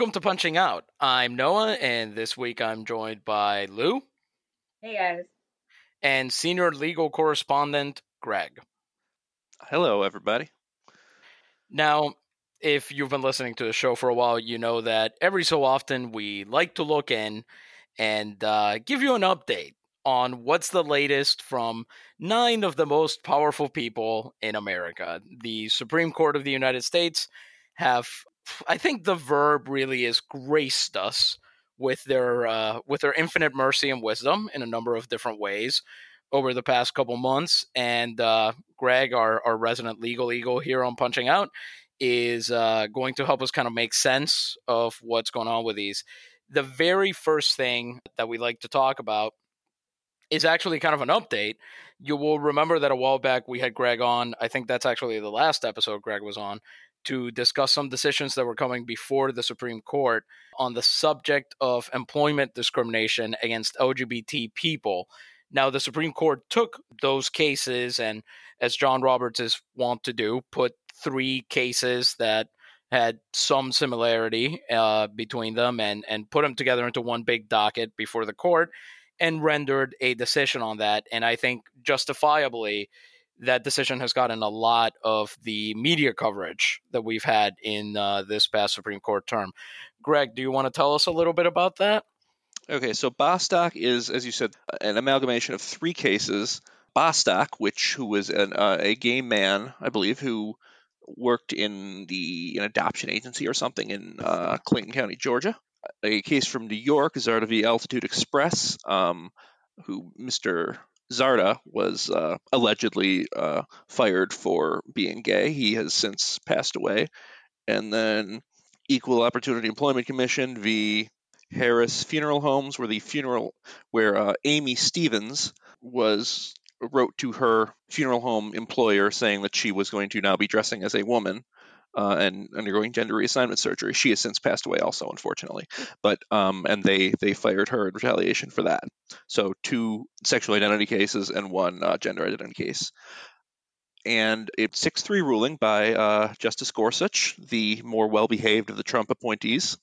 Welcome to Punching Out. I'm Noah, and this week I'm joined by Lou Hey guys. and senior legal correspondent Greg. Hello, everybody. Now, if you've been listening to the show for a while, you know that every so often we like to look in and uh, give you an update on what's the latest from nine of the most powerful people in America. The Supreme Court of the United States have, I think the verb really is graced us with their uh, with their infinite mercy and wisdom in a number of different ways over the past couple months. And uh, Greg, our, our resident legal eagle here on Punching Out, is uh, going to help us kind of make sense of what's going on with these. The very first thing that we like to talk about is actually kind of an update. You will remember that a while back we had Greg on. I think that's actually the last episode Greg was on to discuss some decisions that were coming before the Supreme Court on the subject of employment discrimination against LGBT people. Now, the Supreme Court took those cases and, as John Roberts is wont to do, put three cases that had some similarity uh, between them and, and put them together into one big docket before the court and rendered a decision on that. And I think justifiably, that decision has gotten a lot of the media coverage that we've had in uh, this past Supreme Court term. Greg, do you want to tell us a little bit about that? Okay, so Bostock is, as you said, an amalgamation of three cases. Bostock, which who was an, uh, a gay man, I believe, who worked in the an adoption agency or something in uh, Clayton County, Georgia. A case from New York, Zarda v. Altitude Express, um, who Mr. Zarda was uh, allegedly uh, fired for being gay. He has since passed away. And then Equal Opportunity Employment Commission v. Harris Funeral Homes, where the funeral where uh, Aimee Stephens was wrote to her funeral home employer saying that she was going to now be dressing as a woman uh, and undergoing gender reassignment surgery. She has since passed away, also unfortunately. But um, and they they fired her in retaliation for that. So two sexual identity cases and one uh, gender identity case. And a six three ruling by uh, Justice Gorsuch, the more well behaved of the Trump appointees.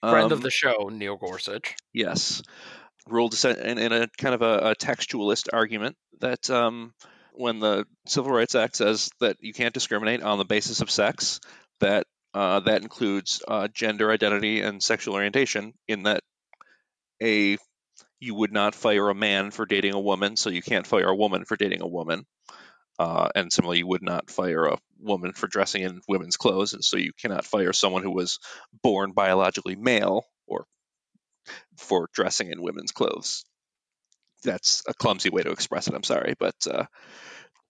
Friend of Um, the show, Neil Gorsuch. Yes, ruled in, in a kind of a, a textualist argument that um, when the Civil Rights Act says that you can't discriminate on the basis of sex, that uh, that includes uh, gender identity and sexual orientation. In that, a you would not fire a man for dating a woman, so you can't fire a woman for dating a woman. Uh, and similarly, you would not fire a woman for dressing in women's clothes, and so you cannot fire someone who was born biologically male or for dressing in women's clothes. That's a clumsy way to express it. I'm sorry, but uh,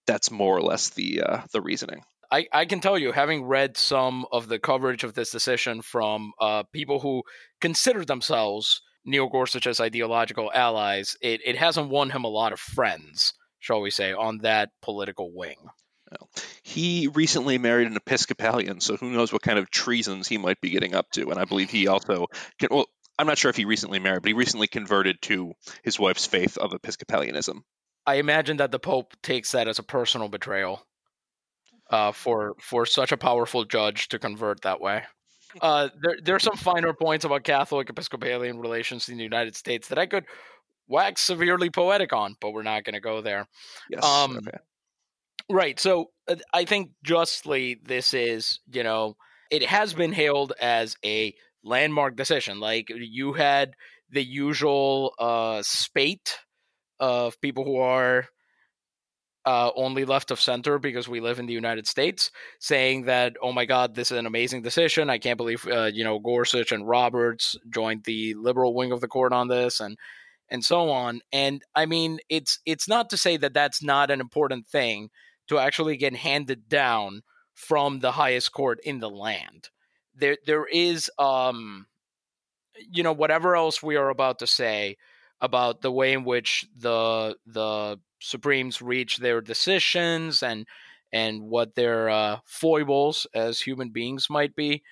that's more or less the uh, the reasoning. I, I can tell you, having read some of the coverage of this decision from uh, people who consider themselves Neil Gorsuch's ideological allies, it, it hasn't won him a lot of friends, shall we say, on that political wing. He recently married an Episcopalian, so who knows what kind of treasons he might be getting up to. And I believe he also, can, well, I'm not sure if he recently married, but he recently converted to his wife's faith of Episcopalianism. I imagine that the Pope takes that as a personal betrayal uh, for for such a powerful judge to convert that way. Uh, there there are some finer points about Catholic Episcopalian relations in the United States that I could wax severely poetic on, but we're not going to go there. Yes. Um, okay. Right. So uh, I think justly this is, you know, it has been hailed as a landmark decision. Like you had the usual uh, spate of people who are uh, only left of center because we live in the United States, saying that, "Oh my God, this is an amazing decision! I can't believe uh, you know Gorsuch and Roberts joined the liberal wing of the court on this," and and so on. And I mean, it's it's not to say that that's not an important thing to actually get handed down from the highest court in the land. There there is um you know whatever else we are about to say about the way in which the the Supremes reach their decisions and and what their uh, foibles as human beings might be.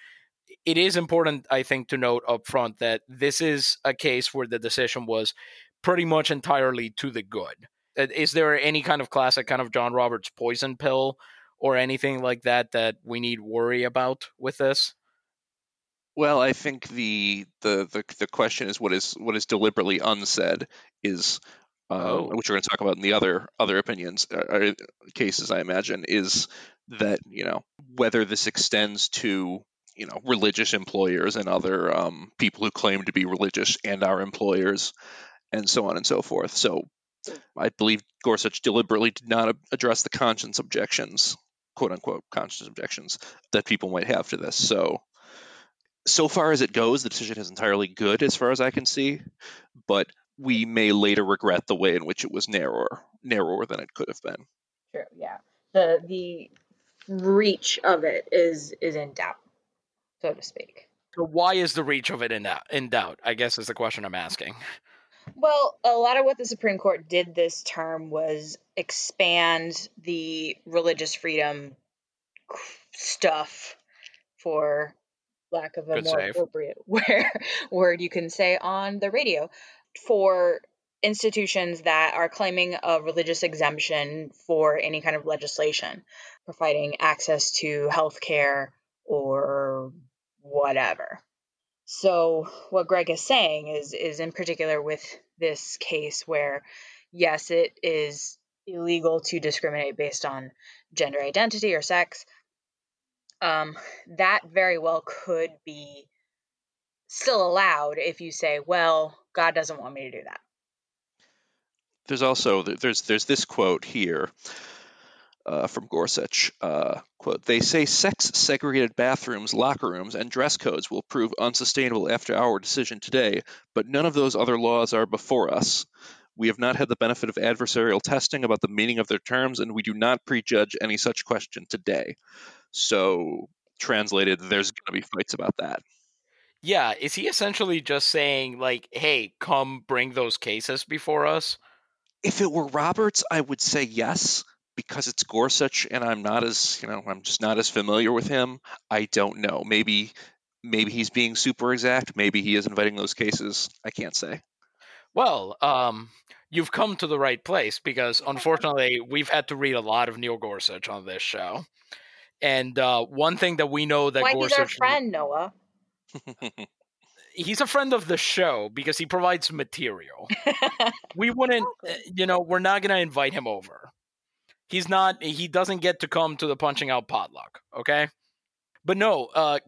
It is important, I think, to note up front that this is a case where the decision was pretty much entirely to the good. Uh, is there any kind of classic kind of John Roberts poison pill or anything like that that we need worry about with this? Well, I think the, the the the question is what is what is deliberately unsaid is um, oh. which we're going to talk about in the other other opinions uh, cases. I imagine is that you know whether this extends to you know religious employers and other um, people who claim to be religious and our employers and so on and so forth. So I believe Gorsuch deliberately did not address the conscience objections, quote unquote conscience objections that people might have to this. So so far as it goes, the decision is entirely good as far as I can see, but we may later regret the way in which it was narrower, narrower than it could have been. True. Yeah. The the reach of it is is in doubt, so to speak. So why is the reach of it in doubt? In doubt, I guess is the question I'm asking. Well, a lot of what the Supreme Court did this term was expand the religious freedom stuff for lack of a Good more save. appropriate where, word you can say on the radio for institutions that are claiming a religious exemption for any kind of legislation providing access to health care or whatever. So what Greg is saying is is in particular with this case where yes it is illegal to discriminate based on gender identity or sex um, that very well could be still allowed if you say, well, God doesn't want me to do that. There's also there's there's this quote here uh, from Gorsuch. Uh, quote: They say sex-segregated bathrooms, locker rooms, and dress codes will prove unsustainable after our decision today, but none of those other laws are before us. We have not had the benefit of adversarial testing about the meaning of their terms, and we do not prejudge any such question today. So, translated, there's going to be fights about that. Yeah, is he essentially just saying like, "Hey, come bring those cases before us"? If it were Roberts, I would say yes because it's Gorsuch and I'm not as, you know, I'm just not as familiar with him. I don't know. Maybe maybe he's being super exact, maybe he is inviting those cases. I can't say. Well, um you've come to the right place because unfortunately we've had to read a lot of Neil Gorsuch on this show. And uh, one thing that we know that Why Gorsuch he's our friend, Noah. he's a friend of the show because he provides material. we wouldn't, eh, you know, we're not going to invite him over. He's not. He doesn't get to come to the punching out potluck. Okay, but no, uh,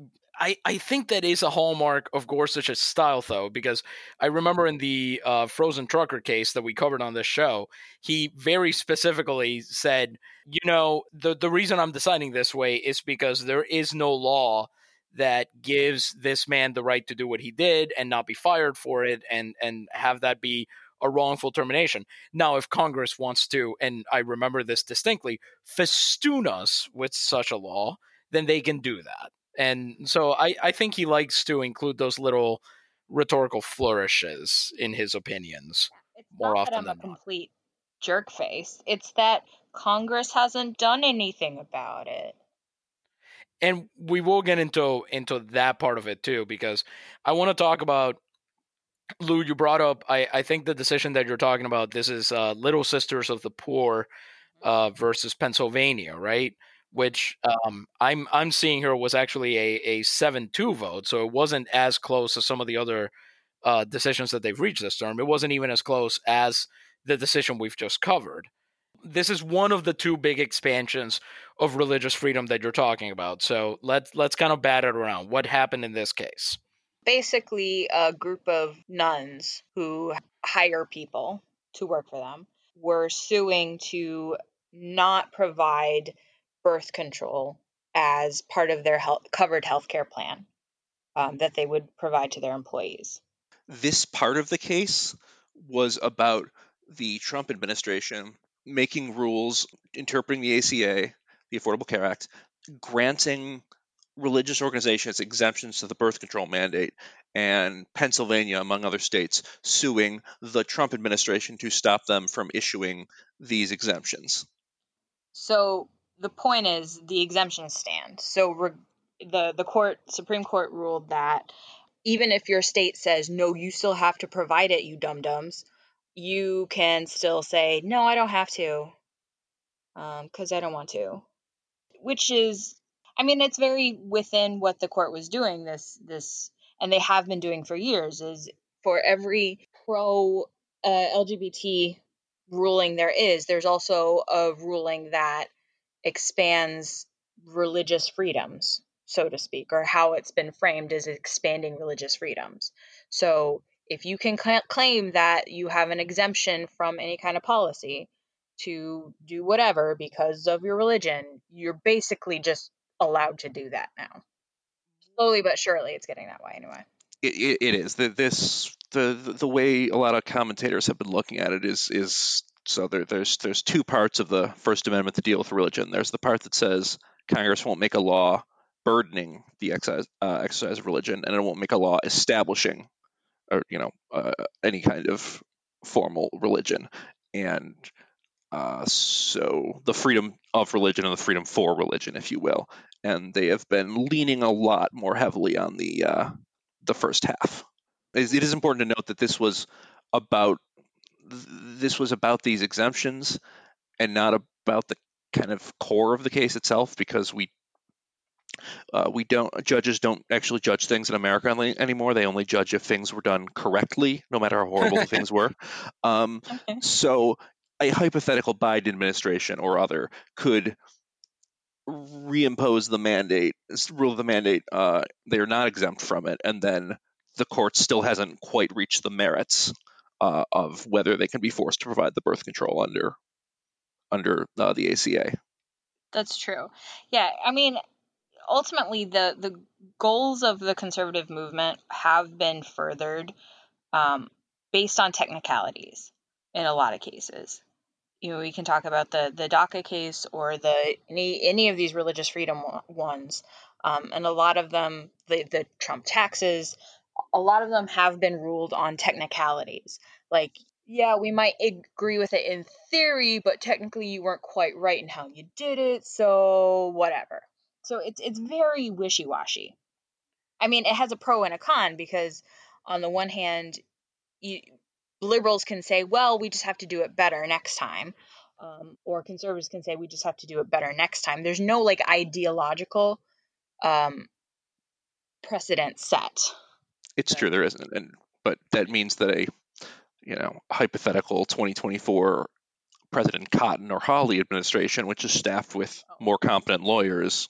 I, I think that is a hallmark of Gorsuch's style, though, because I remember in the uh, Frozen Trucker case that we covered on this show, he very specifically said, you know, the, the reason I'm deciding this way is because there is no law that gives this man the right to do what he did and not be fired for it and, and have that be a wrongful termination. Now, if Congress wants to, and I remember this distinctly, festoon us with such a law, then they can do that and so I, I think he likes to include those little rhetorical flourishes in his opinions it's more often I'm than a not. complete jerk face. It's that Congress hasn't done anything about it. And we will get into into that part of it too, because I want to talk about Lou. You brought up, I, I think the decision that you're talking about. This is uh, Little Sisters of the Poor uh, versus Pennsylvania, right? Which um, I'm I'm seeing here was actually a a seven two vote, so it wasn't as close as some of the other uh, decisions that they've reached this term. It wasn't even as close as the decision we've just covered. This is one of the two big expansions of religious freedom that you're talking about. So let's let's kind of bat it around. What happened in this case? Basically, a group of nuns who hire people to work for them were suing to not provide birth control as part of their health, covered health care plan um, that they would provide to their employees. This part of the case was about the Trump administration making rules interpreting the ACA, the Affordable Care Act, granting religious organizations exemptions to the birth control mandate and Pennsylvania, among other states, suing the Trump administration to stop them from issuing these exemptions. So the point is the exemptions stand. So re- the the court Supreme Court ruled that even if your state says no, you still have to provide it, you dum dums, you can still say no, I don't have to, because um, I don't want to, which is, I mean, it's very within what the court was doing. This this, and they have been doing for years. Is for every pro uh, LGBT ruling there is, there's also a ruling that expands religious freedoms, so to speak, or how it's been framed as expanding religious freedoms. So if you can cl- claim that you have an exemption from any kind of policy to do whatever because of your religion, you're basically just allowed to do that now. Slowly but surely, it's getting that way anyway. it, it is the this the the way a lot of commentators have been looking at it is is so there, there's there's two parts of the First Amendment that deal with religion. There's the part that says Congress won't make a law burdening the exercise, uh, exercise of religion, and it won't make a law establishing, or you know, uh, any kind of formal religion. And uh, so the freedom of religion and the freedom for religion, if you will, and they have been leaning a lot more heavily on the uh, the first half. It is important to note that this was about this was about these exemptions and not about the kind of core of the case itself because we uh, we don't judges don't actually judge things in America anymore. They only judge if things were done correctly, no matter how horrible the things were. Um, okay. So, a hypothetical Biden administration or other could reimpose the mandate, rule the mandate. Uh, they are not exempt from it, and then the court still hasn't quite reached the merits uh, of whether they can be forced to provide the birth control under under uh, the ACA. That's true. Yeah, I mean, ultimately, the the goals of the conservative movement have been furthered um, based on technicalities in a lot of cases. You know, we can talk about the the DACA case or the any any of these religious freedom ones, um, and a lot of them, the the Trump taxes, a lot of them have been ruled on technicalities. Like, yeah, we might agree with it in theory, but technically you weren't quite right in how you did it, so whatever. So it's it's very wishy-washy. I mean, it has a pro and a con because on the one hand, you, liberals can say, well, we just have to do it better next time. Um, or conservatives can say we just have to do it better next time. There's no like ideological um, precedent set. It's true there isn't, and but that means that a you know hypothetical 2024 President Cotton or Hawley administration, which is staffed with oh. more competent lawyers,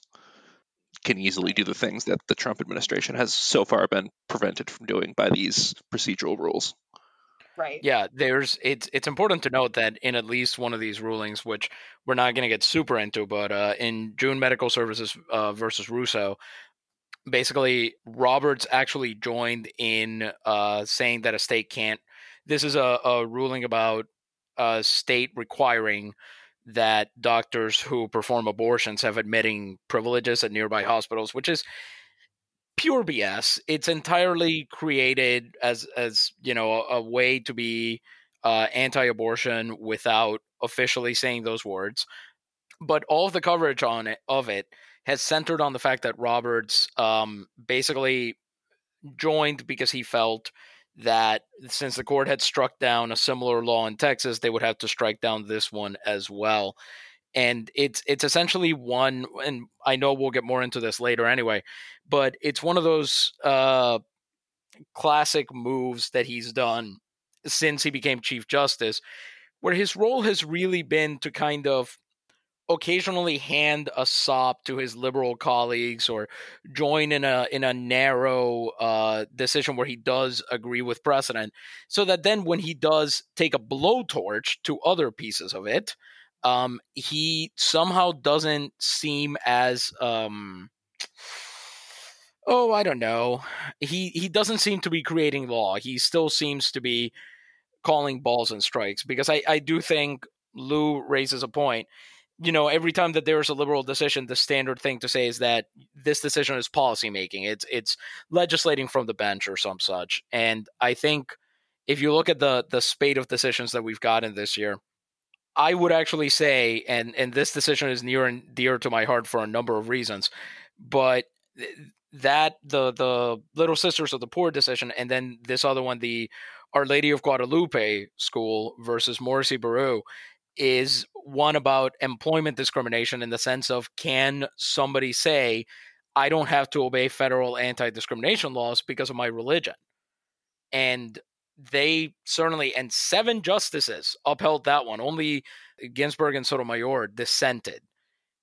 can easily do the things that the Trump administration has so far been prevented from doing by these procedural rules. Right. Yeah, there's it's it's important to note that in at least one of these rulings, which we're not going to get super into, but uh, in June Medical Services uh, versus Russo, basically Roberts actually joined in uh, saying that a state can't. This is a, a ruling about a state requiring that doctors who perform abortions have admitting privileges at nearby hospitals, which is pure BS. It's entirely created as as you know a, a way to be uh, anti-abortion without officially saying those words. But all the coverage on it of it has centered on the fact that Roberts um, basically joined because he felt that since the court had struck down a similar law in Texas, they would have to strike down this one as well. And it's it's essentially one, and I know we'll get more into this later anyway, but it's one of those uh, classic moves that he's done since he became Chief Justice, where his role has really been to kind of occasionally hand a sop to his liberal colleagues or join in a in a narrow uh, decision where he does agree with precedent, so that then when he does take a blowtorch to other pieces of it, um, he somehow doesn't seem as um, oh I don't know he he doesn't seem to be creating law. He still seems to be calling balls and strikes because I I do think Lou raises a point you know, every time that there's a liberal decision, the standard thing to say is that this decision is policy making. It's it's legislating from the bench or some such. And I think if you look at the the spate of decisions that we've gotten this year, I would actually say, and and this decision is near and dear to my heart for a number of reasons, but that the the Little Sisters of the Poor decision, and then this other one, the Our Lady of Guadalupe school versus Morrissey Berru, is one about employment discrimination in the sense of can somebody say, I don't have to obey federal anti discrimination laws because of my religion? And they certainly, and seven justices upheld that one. Only Ginsburg and Sotomayor dissented.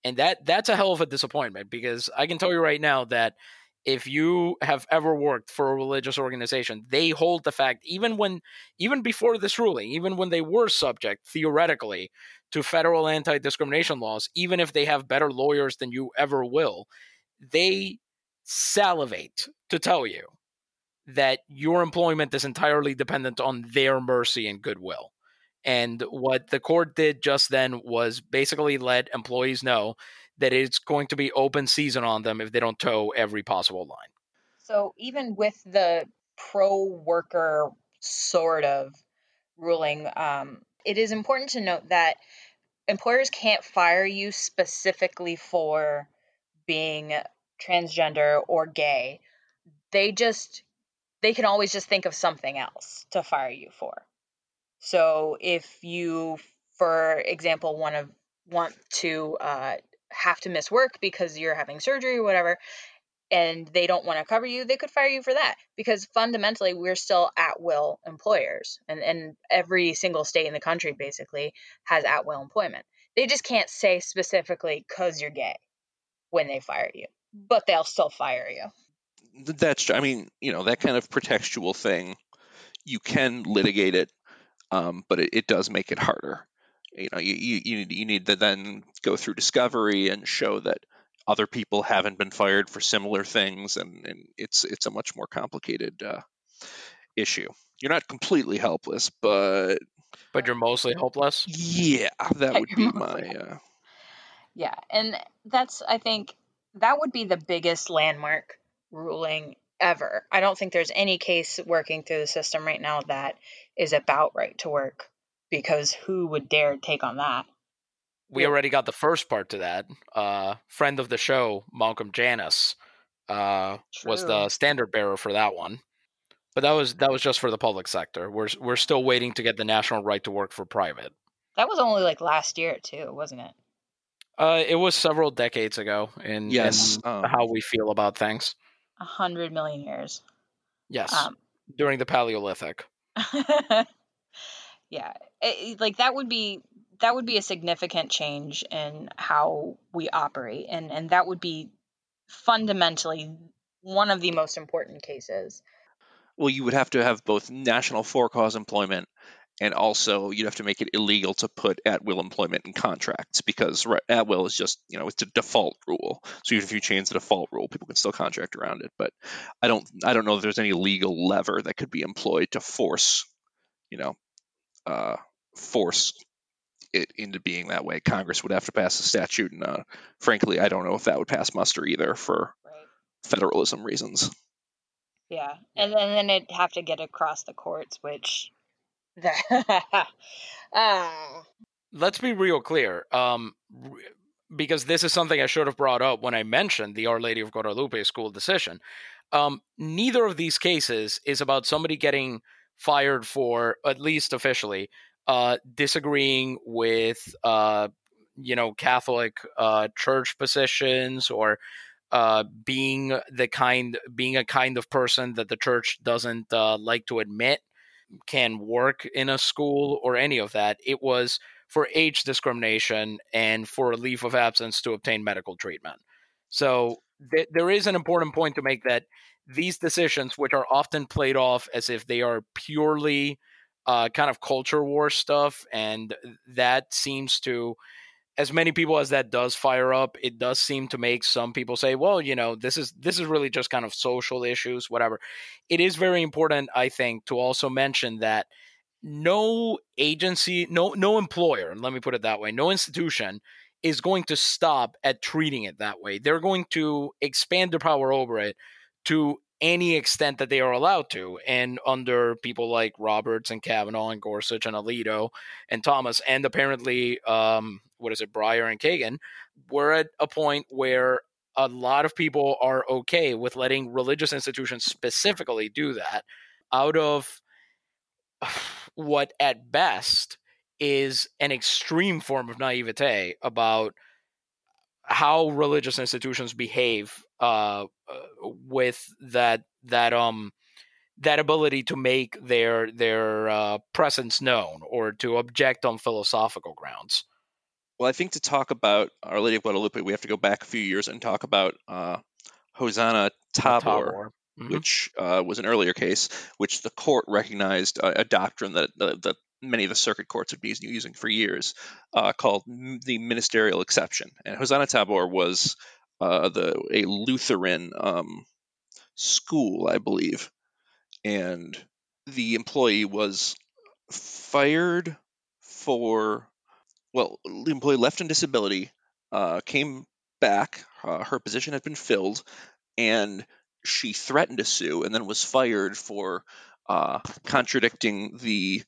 And that that's a hell of a disappointment because I can tell you right now that if you have ever worked for a religious organization, they hold the fact even when even before this ruling, even when they were subject theoretically to federal anti-discrimination laws, even if they have better lawyers than you ever will, they salivate to tell you that your employment is entirely dependent on their mercy and goodwill. And what the court did just then was basically let employees know that it's going to be open season on them if they don't toe every possible line. So even with the pro worker sort of ruling, um, it is important to note that employers can't fire you specifically for being transgender or gay. They just they can always just think of something else to fire you for. So if you, for example, want to want to uh, have to miss work because you're having surgery or whatever and they don't want to cover you, they could fire you for that because fundamentally we're still at will employers and, and every single state in the country basically has at will employment. They just can't say specifically because you're gay when they fire you, but they'll still fire you. That's, I mean, you know, that kind of pretextual thing, you can litigate it, um, but it, it does make it harder you know you, you you need to then go through discovery and show that other people haven't been fired for similar things and, and it's it's a much more complicated uh, issue. You're not completely helpless but but you're mostly hopeless? Yeah that would be my uh... yeah and that's i think that would be the biggest landmark ruling ever. I don't think there's any case working through the system right now that is about right to work because who would dare take on that? We yeah. already got the first part to that. Uh, friend of the show, Malcolm Janus, uh, was the standard bearer for that one. But that was that was just for the public sector. We're we're still waiting to get the national right to work for private. That was only like last year too, wasn't it? Uh, it was several decades ago in, yes, in um, how we feel about things. A hundred million years. Yes, um, during the Paleolithic. yeah it, like that would be that would be a significant change in how we operate and and that would be fundamentally one of the most important cases. Well you would have to have both national for cause employment and also you'd have to make it illegal to put at will employment in contracts because at will is just you know it's a default rule. So even if you change the default rule people can still contract around it but i don't i don't know if there's any legal lever that could be employed to force you know uh, force it into being that way. Congress would have to pass a statute, and uh, frankly, I don't know if that would pass muster either for right. federalism reasons. Yeah, and then, then it'd have to get across the courts, which. uh. Let's be real clear. Um, because this is something I should have brought up when I mentioned the Our Lady of Guadalupe school decision. Um, neither of these cases is about somebody getting fired for, at least officially, uh, disagreeing with, uh, you know, Catholic uh, church positions or uh, being the kind, being a kind of person that the church doesn't uh, like to admit can work in a school or any of that. It was for age discrimination and for a leave of absence to obtain medical treatment. So th- there is an important point to make that these decisions, which are often played off as if they are purely uh, kind of culture war stuff, and that seems to, as many people as that does fire up, it does seem to make some people say, "Well, you know, this is this is really just kind of social issues, whatever." It is very important, I think, to also mention that no agency, no no employer, and let me put it that way, no institution is going to stop at treating it that way. They're going to expand their power over it to any extent that they are allowed to. And under people like Roberts and Kavanaugh and Gorsuch and Alito and Thomas, and apparently, um, what is it, Breyer and Kagan, we're at a point where a lot of people are okay with letting religious institutions specifically do that out of what at best is an extreme form of naivete about how religious institutions behave uh, uh, with that that um that ability to make their their uh, presence known or to object on philosophical grounds. Well, I think to talk about Our Lady of Guadalupe, we have to go back a few years and talk about uh, Hosanna Tabor, Tabor. Mhm. which uh, was an earlier case, which the court recognized a, a doctrine that, that that many of the circuit courts have been using for years, uh, called the ministerial exception. And Hosanna Tabor was uh, the a Lutheran um, school, I believe, and the employee was fired for well, the employee left on disability, uh, came back, uh, her position had been filled, and she threatened to sue, and then was fired for uh, contradicting the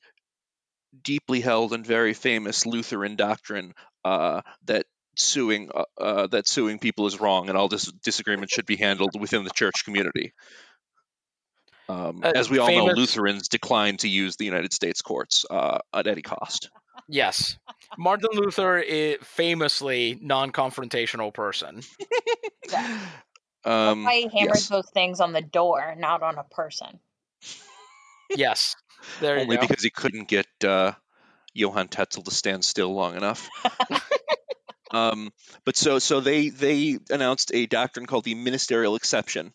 deeply held and very famous Lutheran doctrine uh, that suing uh, uh, that suing people is wrong, and all dis- disagreements should be handled within the church community. Um, Uh, as we all know, Lutherans decline to use the United States courts uh, at any cost. Yes, Martin Luther is famously non-confrontational person. Um, Why he hammered yes. those things on the door, not on a person. Yes, there you only go. because he couldn't get uh, Johann Tetzel to stand still long enough. um, but so so they they announced a doctrine called the ministerial exception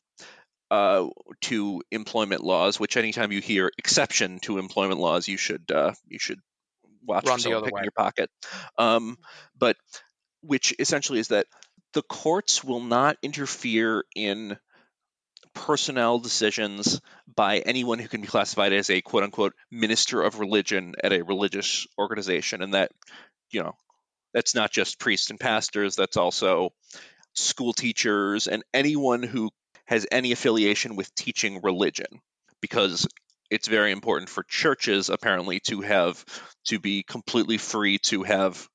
uh, to employment laws. Which anytime you hear exception to employment laws, you should uh, you should watch Run the someone other picking way. your pocket. Um, but which essentially is that the courts will not interfere in personnel decisions by anyone who can be classified as a quote unquote minister of religion at a religious organization. And that, you know, that's not just priests and pastors, that's also school teachers and anyone who has any affiliation with teaching religion. Because it's very important for churches, apparently, to have to be completely free to have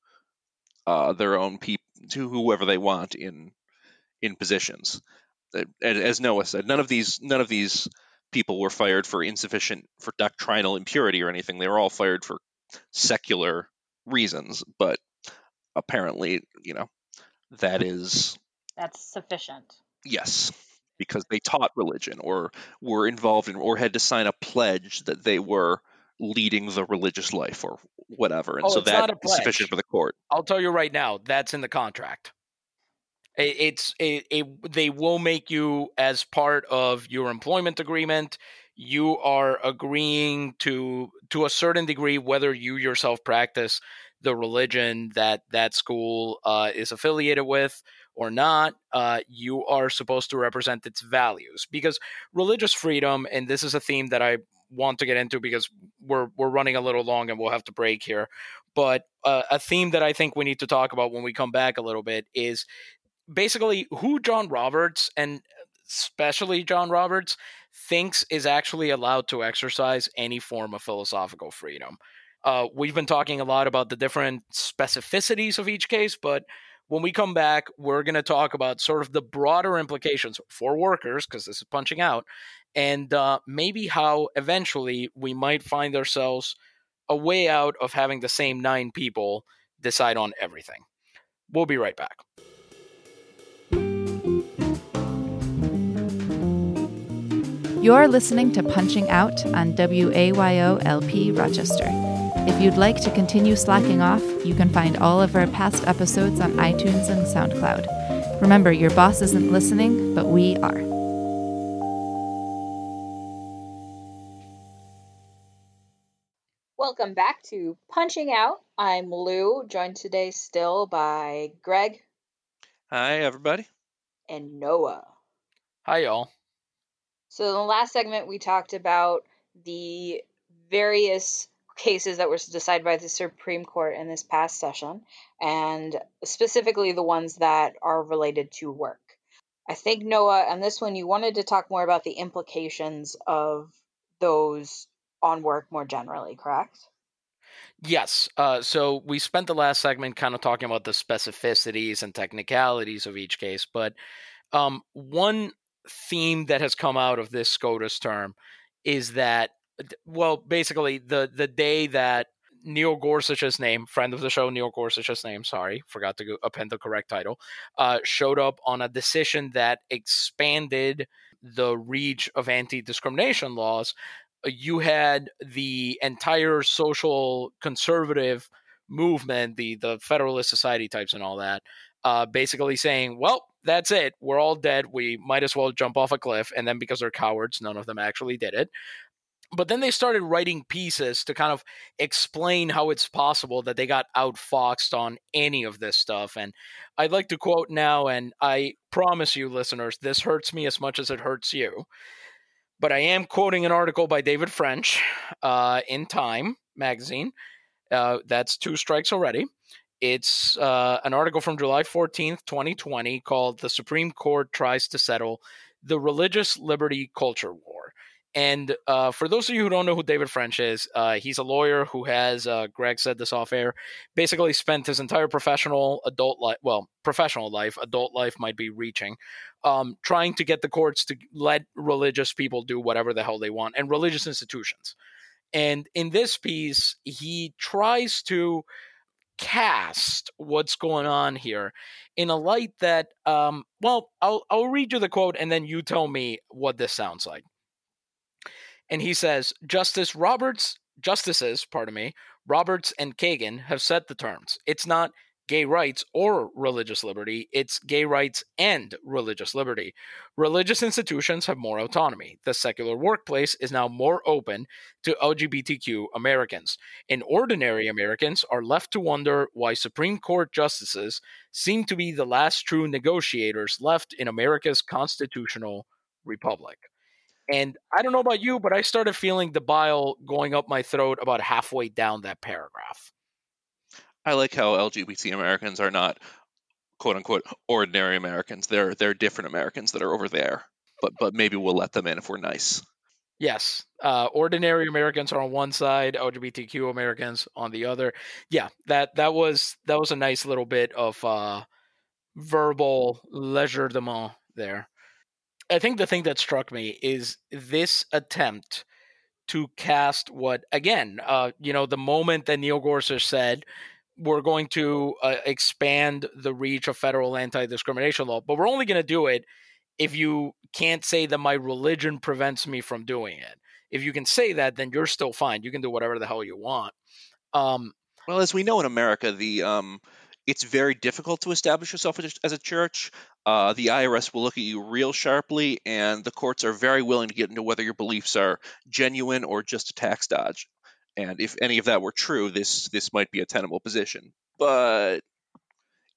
uh, their own people to whoever they want in in positions. As Noah said, none of these none of these people were fired for insufficient for doctrinal impurity or anything. They were all fired for secular reasons, but apparently, you know, that is That's sufficient. yes, because they taught religion or were involved in or had to sign a pledge that they were leading the religious life or whatever. And Oh, so it's not a sufficient pledge. for the court. I'll tell you right now, that's in the contract. It, it's it, it, they will make you as part of your employment agreement. You are agreeing to to a certain degree whether you yourself practice the religion that that school uh, is affiliated with or not. Uh, you are supposed to represent its values because religious freedom, and this is a theme that I want to get into because we're we're running a little long and we'll have to break here but uh, a theme that I think we need to talk about when we come back a little bit is basically who John Roberts and especially John Roberts thinks is actually allowed to exercise any form of philosophical freedom. Uh, we've been talking a lot about the different specificities of each case, but when we come back, we're going to talk about sort of the broader implications for workers, because this is punching out, and uh, maybe how eventually we might find ourselves a way out of having the same nine people decide on everything. We'll be right back. You're listening to Punching Out on WAYO LP Rochester. If you'd like to continue slacking off, you can find all of our past episodes on iTunes and SoundCloud. Remember, your boss isn't listening, but we are. Welcome back to Punching Out. I'm Lou, joined today still by Greg Hi, everybody. and Noah. Hi, y'all. So in the last segment we talked about the various cases that were decided by the Supreme Court in this past session, and specifically the ones that are related to work. I think, Noah, on this one, you wanted to talk more about the implications of those on work more generally, correct? Yes. Uh, so we spent the last segment kind of talking about the specificities and technicalities of each case, but um, one theme that has come out of this SCOTUS term is that, well, basically the the day that Neil Gorsuch's name, friend of the show, Neil Gorsuch's name, sorry, forgot to append the correct title, uh, showed up on a decision that expanded the reach of anti discrimination laws. You had the entire social conservative movement, the the Federalist Society types and all that, uh, basically saying, well, that's it. We're all dead. We might as well jump off a cliff. And then because they're cowards, none of them actually did it. But then they started writing pieces to kind of explain how it's possible that they got outfoxed on any of this stuff. And I'd like to quote now, and I promise you, listeners, this hurts me as much as it hurts you. But I am quoting an article by David French uh, in Time magazine. Uh, that's two strikes already. It's uh, an article from July 14th, 2020, called The Supreme Court Tries to Settle the Religious Liberty Culture War. And uh, for those of you who don't know who David French is, uh, he's a lawyer who has, uh, Greg said this off air, basically spent his entire professional adult life, well, professional life, adult life might be reaching, um, trying to get the courts to let religious people do whatever the hell they want and religious institutions. And in this piece, he tries to cast what's going on here in a light that um well I'll I'll read you the quote and then you tell me what this sounds like. And he says Justice Roberts justices, pardon me, Roberts and Kagan have set the terms. It's not gay rights or religious liberty, it's gay rights and religious liberty. Religious institutions have more autonomy. The secular workplace is now more open to LGBTQ Americans. And ordinary Americans are left to wonder why Supreme Court justices seem to be the last true negotiators left in America's constitutional republic. And I don't know about you, but I started feeling the bile going up my throat about halfway down that paragraph. I like how LGBT Americans are not quote unquote ordinary Americans. They're they're different Americans that are over there. But but maybe we'll let them in if we're nice. Yes, uh, ordinary Americans are on one side, LGBTQ Americans on the other. Yeah, that that was that was a nice little bit of uh, verbal legerdement there. I think the thing that struck me is this attempt to cast what again, uh, you know, the moment that Neil Gorsuch said we're going to uh, expand the reach of federal anti-discrimination law, but we're only going to do it if you can't say that my religion prevents me from doing it. If you can say that, then you're still fine. You can do whatever the hell you want. Um, well, as we know in America, the um, it's very difficult to establish yourself as a church. Uh, the IRS will look at you real sharply, and the courts are very willing to get into whether your beliefs are genuine or just a tax dodge. And if any of that were true, this this might be a tenable position, but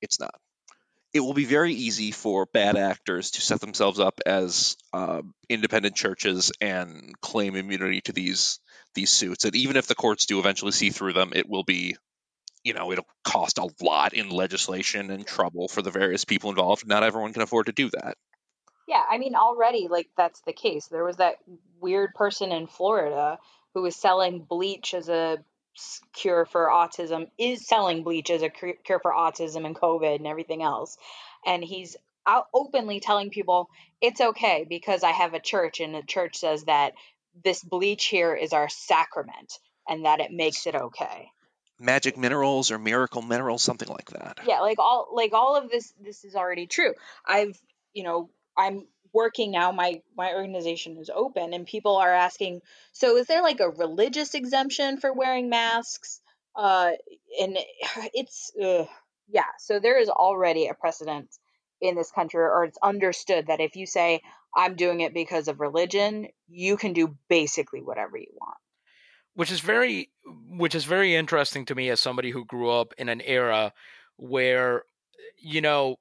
it's not. It will be very easy for bad actors to set themselves up as uh, independent churches and claim immunity to these these suits. And even if the courts do eventually see through them, it will be, you know, it'll cost a lot in legislation and trouble for the various people involved. Not everyone can afford to do that. Yeah, I mean, already, like, that's the case. There was that weird person in Florida who was selling bleach as a cure for autism is selling bleach as a cure for autism and covid and everything else. And he's out openly telling people it's okay because i have a church and the church says that this bleach here is our sacrament and that it makes it okay. Magic minerals or miracle minerals something like that. Yeah like all like all of this this is already true. I've you know i'm working now my my organization is open and people are asking so is there like a religious exemption for wearing masks? Uh and it's yeah so there is already a precedent in this country or it's understood that if you say i'm doing it because of religion you can do basically whatever you want. Which is very which is very interesting to me as somebody who grew up in an era where you know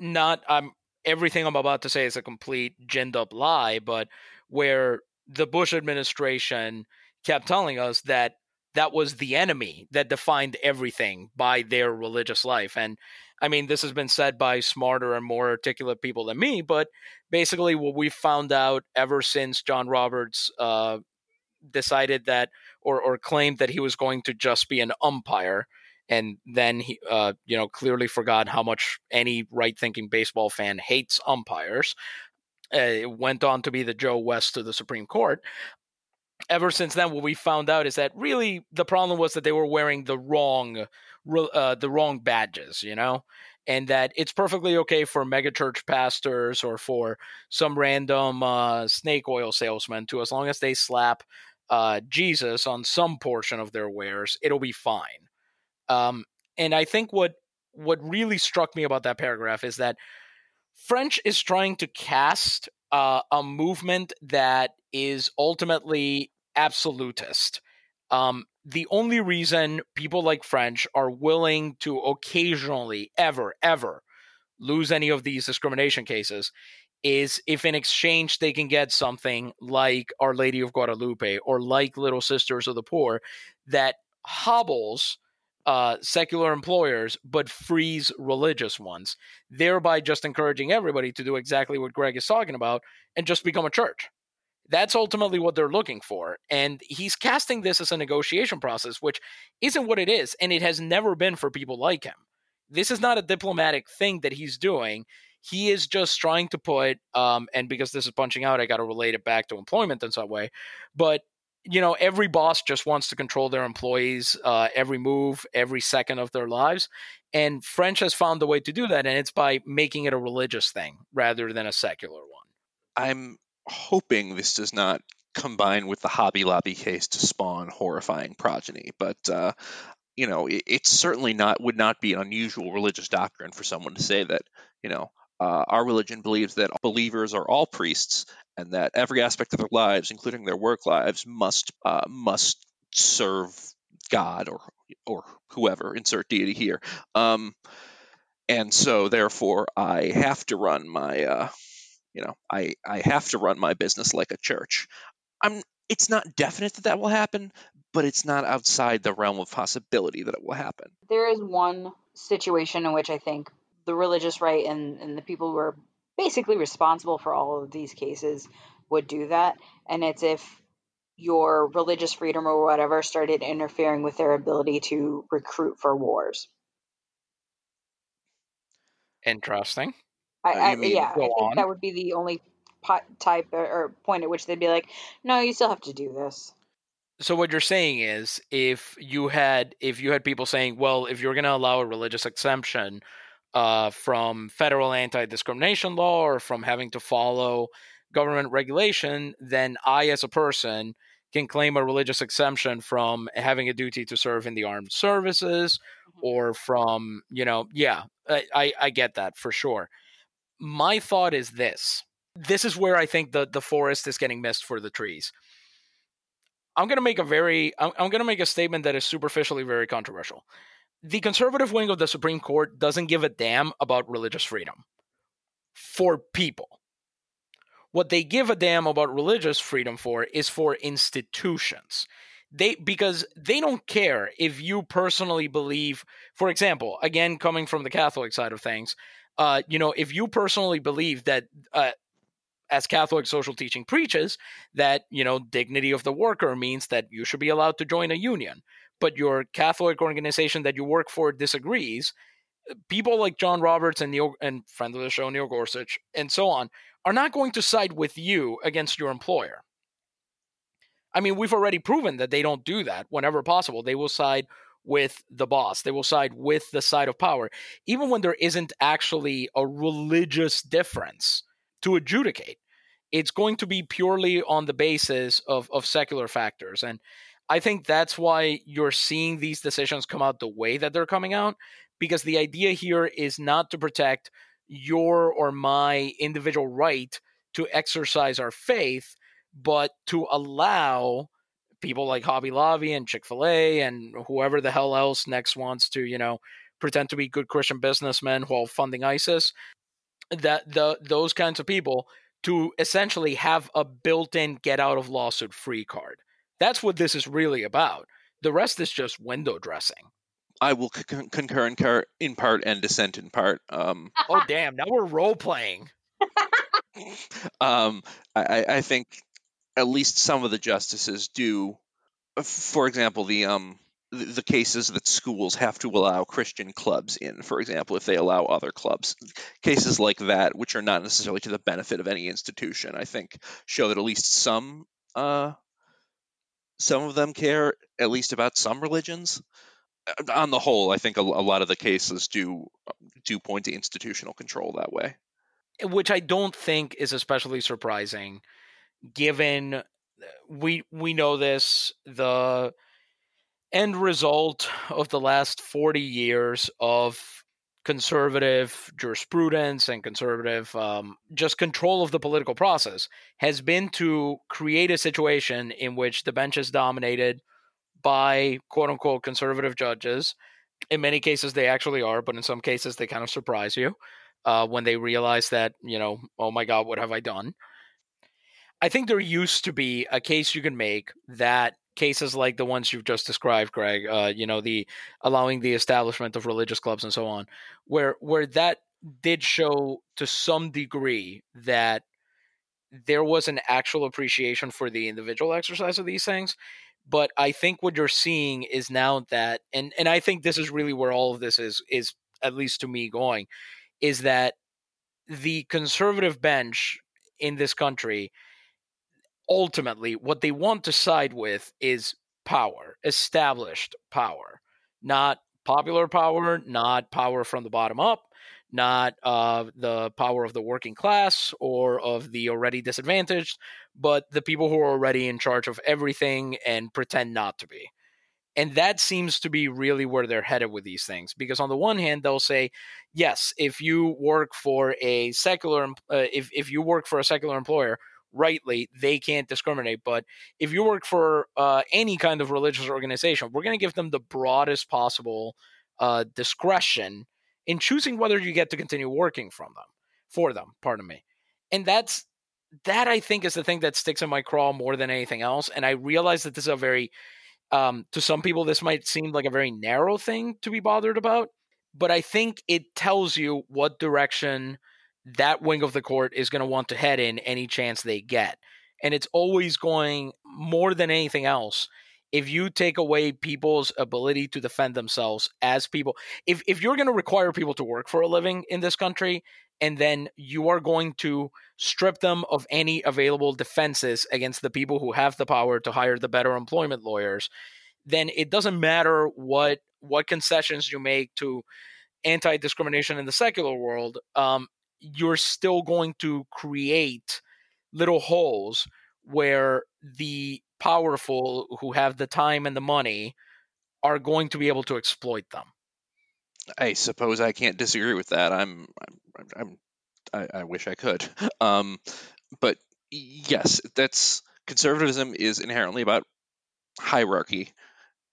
not i'm everything I'm about to say is a complete ginned up lie, but where the Bush administration kept telling us that that was the enemy that defined everything by their religious life. And I mean, this has been said by smarter and more articulate people than me, but basically, what we've found out ever since John Roberts uh, decided that or, or claimed that he was going to just be an umpire and then he uh, you know clearly forgot how much any right-thinking baseball fan hates umpires uh, went on to be the joe west of the supreme court ever since then what we found out is that really the problem was that they were wearing the wrong uh, the wrong badges you know and that it's perfectly okay for megachurch pastors or for some random uh, snake oil salesman to as long as they slap uh, Jesus on some portion of their wares, it'll be fine. Um, and I think what what really struck me about that paragraph is that French is trying to cast uh, a movement that is ultimately absolutist. Um, the only reason people like French are willing to occasionally, ever, ever lose any of these discrimination cases is if in exchange they can get something like Our Lady of Guadalupe or like Little Sisters of the Poor that hobbles uh, secular employers but frees religious ones, thereby just encouraging everybody to do exactly what Greg is talking about and just become a church. That's ultimately what they're looking for. And he's casting this as a negotiation process, which isn't what it is. And it has never been for people like him. This is not a diplomatic thing that he's doing he is just trying to put um, and because this is punching out i got to relate it back to employment in some way but you know every boss just wants to control their employees uh, every move every second of their lives and french has found a way to do that and it's by making it a religious thing rather than a secular one. I'm hoping this does not combine with the hobby lobby case to spawn horrifying progeny but uh, you know it, it's certainly not would not be an unusual religious doctrine for someone to say that you know uh, our religion believes that believers are all priests and that every aspect of their lives, including their work lives, must uh, must serve God or or whoever insert deity here. Um, and so, therefore, I have to run my uh, you know I I have to run my business like a church. I'm. It's not definite that that will happen, but it's not outside the realm of possibility that it will happen. There is one situation in which I think the religious right and, and the people who are basically responsible for all of these cases would do that. And it's if your religious freedom or whatever started interfering with their ability to recruit for wars. Interesting. I, I yeah, I think on. that would be the only type or point at which they'd be like, no, you still have to do this. So what you're saying is, if you had if you had people saying, well, if you're going to allow a religious exemption, uh, from federal anti discrimination law or from having to follow government regulation, then I, as a person, can claim a religious exemption from having a duty to serve in the armed services mm-hmm. or from, you know, yeah, I, I, I get that for sure. My thought is this this is where I think the, the forest is getting missed for the trees. I'm going to make a very, I'm, I'm going to make a statement that is superficially very controversial the conservative wing of the Supreme Court doesn't give a damn about religious freedom for people. What they give a damn about religious freedom for is for institutions. They because they don't care if you personally believe, for example, again coming from the Catholic side of things, uh, you know, if you personally believe that uh, as Catholic social teaching preaches that, you know, dignity of the worker means that you should be allowed to join a union but your Catholic organization that you work for disagrees, people like John Roberts and Neil and friend of the show Neil Gorsuch and so on are not going to side with you against your employer. I mean, we've already proven that they don't do that whenever possible. They will side with the boss. They will side with the side of power, even when there isn't actually a religious difference to adjudicate. It's going to be purely on the basis of, of secular factors. And I think that's why you're seeing these decisions come out the way that they're coming out, because the idea here is not to protect your or my individual right to exercise our faith, but to allow people like Hobby Lobby and Chick fil A and whoever the hell else next wants to, you know, pretend to be good Christian businessmen while funding ISIS, that the those kinds of people to essentially have a built-in get out of lawsuit free card. That's what this is really about. The rest is just window dressing. I will c- concur in, car- in part and dissent in part. Um, oh damn! Now we're role playing. um, I, I think at least some of the justices do. For example, the um the, the cases that schools have to allow Christian clubs in, for example, if they allow other clubs, cases like that, which are not necessarily to the benefit of any institution, I think show that at least some uh some of them care at least about some religions. Uh, on the whole, I think a, a, lot of the cases do do point to institutional control that way, which I don't think is especially surprising, given uh, we we know this the end result of the last forty years of conservative jurisprudence and conservative um, just control of the political process has been to create a situation in which the bench is dominated by quote unquote conservative judges. In many cases, they actually are, but in some cases, they kind of surprise you uh, when they realize that, you know, oh my God, what have I done? I think there used to be a case you can make that cases like the ones you've just described, Greg, uh, you know, the allowing the establishment of religious clubs and so on, where where that did show to some degree that there was an actual appreciation for the individual exercise of these things. But I think what you're seeing is now that, and and I think this is really where all of this is is at least to me going, is that the conservative bench in this country ultimately what they want to side with is power, established power, not popular power, not power from the bottom up, not uh, the power of the working class or of the already disadvantaged, but the people who are already in charge of everything and pretend not to be. And that seems to be really where they're headed with these things. Because on the one hand, they'll say, yes, if you work for a secular, uh, if if you work for a secular employer, rightly, they can't discriminate. But if you work for uh, any kind of religious organization, we're going to give them the broadest possible uh, discretion in choosing whether you get to continue working from them for them pardon me and that's that i think is the thing that sticks in my craw more than anything else and i realize that this is a very um, to some people this might seem like a very narrow thing to be bothered about but i think it tells you what direction that wing of the court is going to want to head in any chance they get. And it's always going more than anything else if you take away people's ability to defend themselves as people if if you're going to require people to work for a living in this country and then you are going to strip them of any available defenses against the people who have the power to hire the better employment lawyers then it doesn't matter what what concessions you make to anti-discrimination in the secular world um, you're still going to create little holes where the powerful who have the time and the money are going to be able to exploit them. I suppose I can't disagree with that. I'm, I'm, I'm I, I wish I could. Um, but yes, that's conservatism is inherently about hierarchy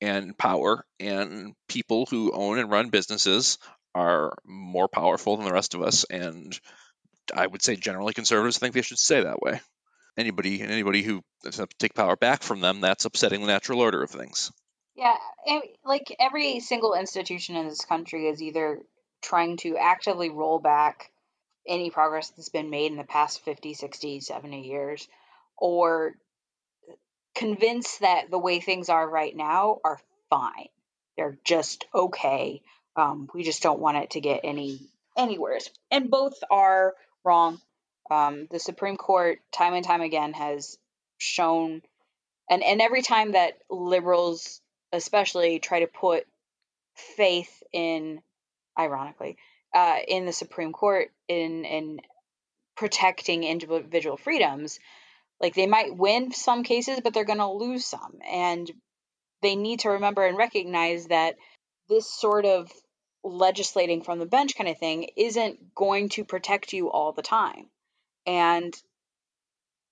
and power, and people who own and run businesses are more powerful than the rest of us. And I would say generally conservatives think they should stay that way anybody anybody who take power back from them, that's upsetting the natural order of things. Yeah, like every single institution in this country is either trying to actively roll back any progress that's been made in the past 50, 60, 70 years or convinced that the way things are right now are fine. They're just okay. Um, we just don't want it to get any anywhere. And both are wrong. Um, the Supreme Court, time and time again, has shown, and, and every time that liberals, especially, try to put faith in, ironically, uh, in the Supreme Court in in protecting individual freedoms, like they might win some cases, but they're going to lose some, and they need to remember and recognize that this sort of legislating from the bench kind of thing isn't going to protect you all the time. And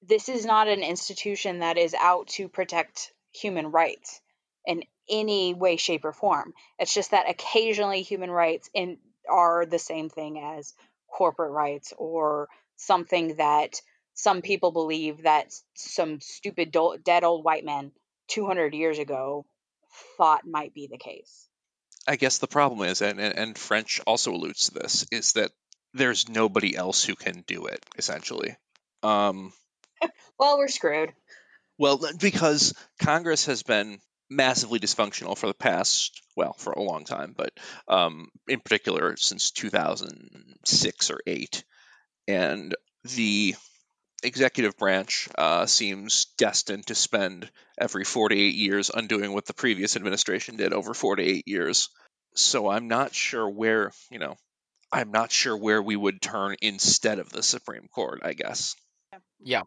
this is not an institution that is out to protect human rights in any way, shape, or form. It's just that occasionally human rights in, are the same thing as corporate rights or something that some people believe that some stupid dead old white men 200 years ago thought might be the case. I guess the problem is, and, and, French also alludes to this, is that there's nobody else who can do it, essentially. Um, well, we're screwed. Well, because Congress has been massively dysfunctional for the past, well, for a long time, but um, in particular since 2006 or 8. And the executive branch uh, seems destined to spend every four to eight years undoing what the previous administration did over four to eight years. So I'm not sure where, you know, I'm not sure where we would turn instead of the Supreme Court, I guess. Yeah.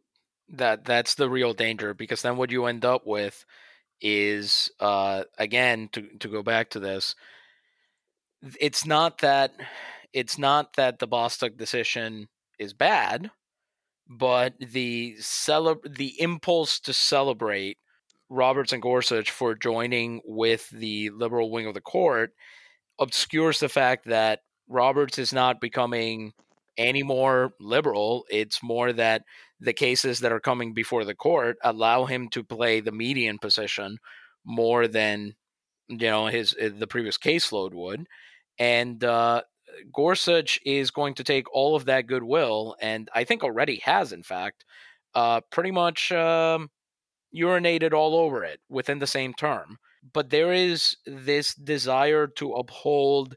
That that's the real danger because then what you end up with is uh again to to go back to this it's not that it's not that the Bostock decision is bad but the cele- the impulse to celebrate Roberts and Gorsuch for joining with the liberal wing of the court obscures the fact that Roberts is not becoming any more liberal. It's more that the cases that are coming before the court allow him to play the median position more than you know his eh, the previous caseload would, and uh, Gorsuch is going to take all of that goodwill, and I think already has, in fact, uh, pretty much um, urinated all over it within the same term. But there is this desire to uphold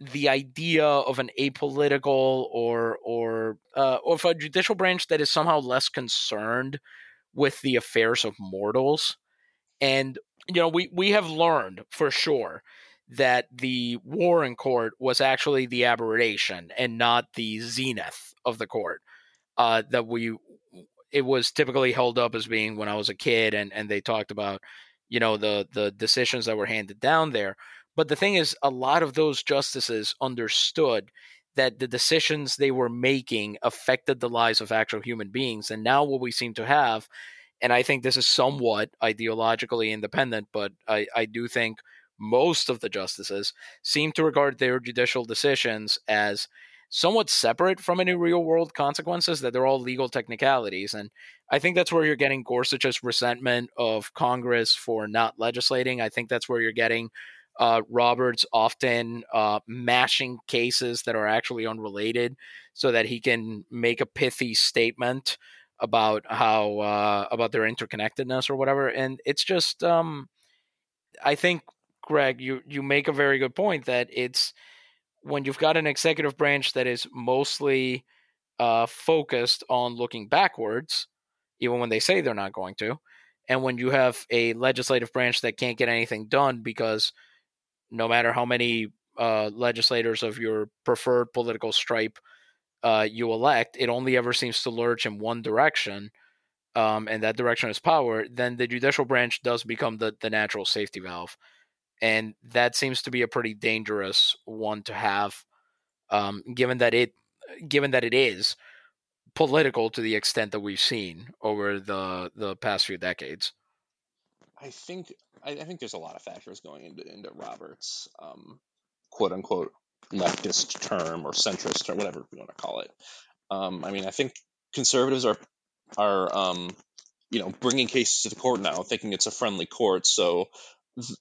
the idea of an apolitical or or uh, of a judicial branch that is somehow less concerned with the affairs of mortals. And you know, we we have learned for sure that the Warren Court was actually the aberration and not the zenith of the court. Uh, that we it was typically held up as being when I was a kid, and and they talked about you know the the decisions that were handed down there. But the thing is, a lot of those justices understood that the decisions they were making affected the lives of actual human beings, and now what we seem to have. And I think this is somewhat ideologically independent, but I, I do think most of the justices seem to regard their judicial decisions as somewhat separate from any real world consequences, that they're all legal technicalities. And I think that's where you're getting Gorsuch's resentment of Congress for not legislating. I think that's where you're getting uh, Roberts often uh, mashing cases that are actually unrelated so that he can make a pithy statement about how uh, about their interconnectedness or whatever. And it's just, um, I think Greg, you you make a very good point that it's when you've got an executive branch that is mostly uh, focused on looking backwards, even when they say they're not going to, and when you have a legislative branch that can't get anything done because no matter how many uh, legislators of your preferred political stripe uh, you elect, it only ever seems to lurch in one direction, um, and that direction is power. Then the judicial branch does become the the natural safety valve and that seems to be a pretty dangerous one to have, um, given that it given that it is political to the extent that we've seen over the the past few decades. I think I, think there's a lot of factors going into into Roberts, um, quote unquote leftist term or centrist or whatever you want to call it. Um, I mean, I think conservatives are are um, you know bringing cases to the court now, thinking it's a friendly court, so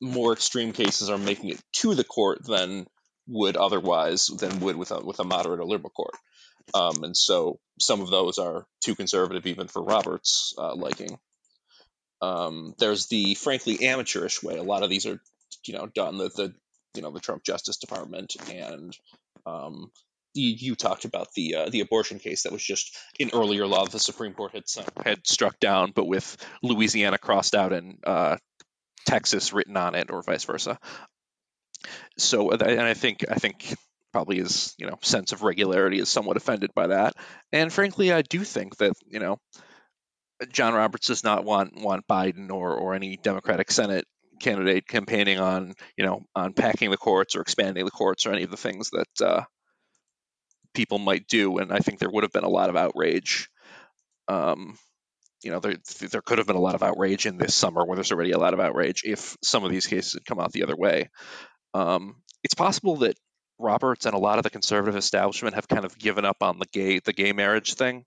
more extreme cases are making it to the court than would otherwise than would with a with a moderate or liberal court. Um, and so some of those are too conservative even for Roberts' uh, liking. Um, there's the frankly amateurish way. A lot of these are, you know, done the, the you know the Trump Justice Department and um, you, you, talked about the uh, the abortion case that was just in earlier law the Supreme Court had had struck down, but with Louisiana crossed out and uh, Texas written on it, or vice versa. So, and I think I think probably his you know sense of regularity is somewhat offended by that. And frankly, I do think that you know John Roberts does not want want Biden or or any Democratic Senate candidate campaigning on you know on packing the courts or expanding the courts or any of the things that uh, people might do. And I think there would have been a lot of outrage um, you know, there there could have been a lot of outrage in this summer where there's already a lot of outrage if some of these cases had come out the other way. Um, it's possible that Roberts and a lot of the conservative establishment have kind of given up on the gay the gay marriage thing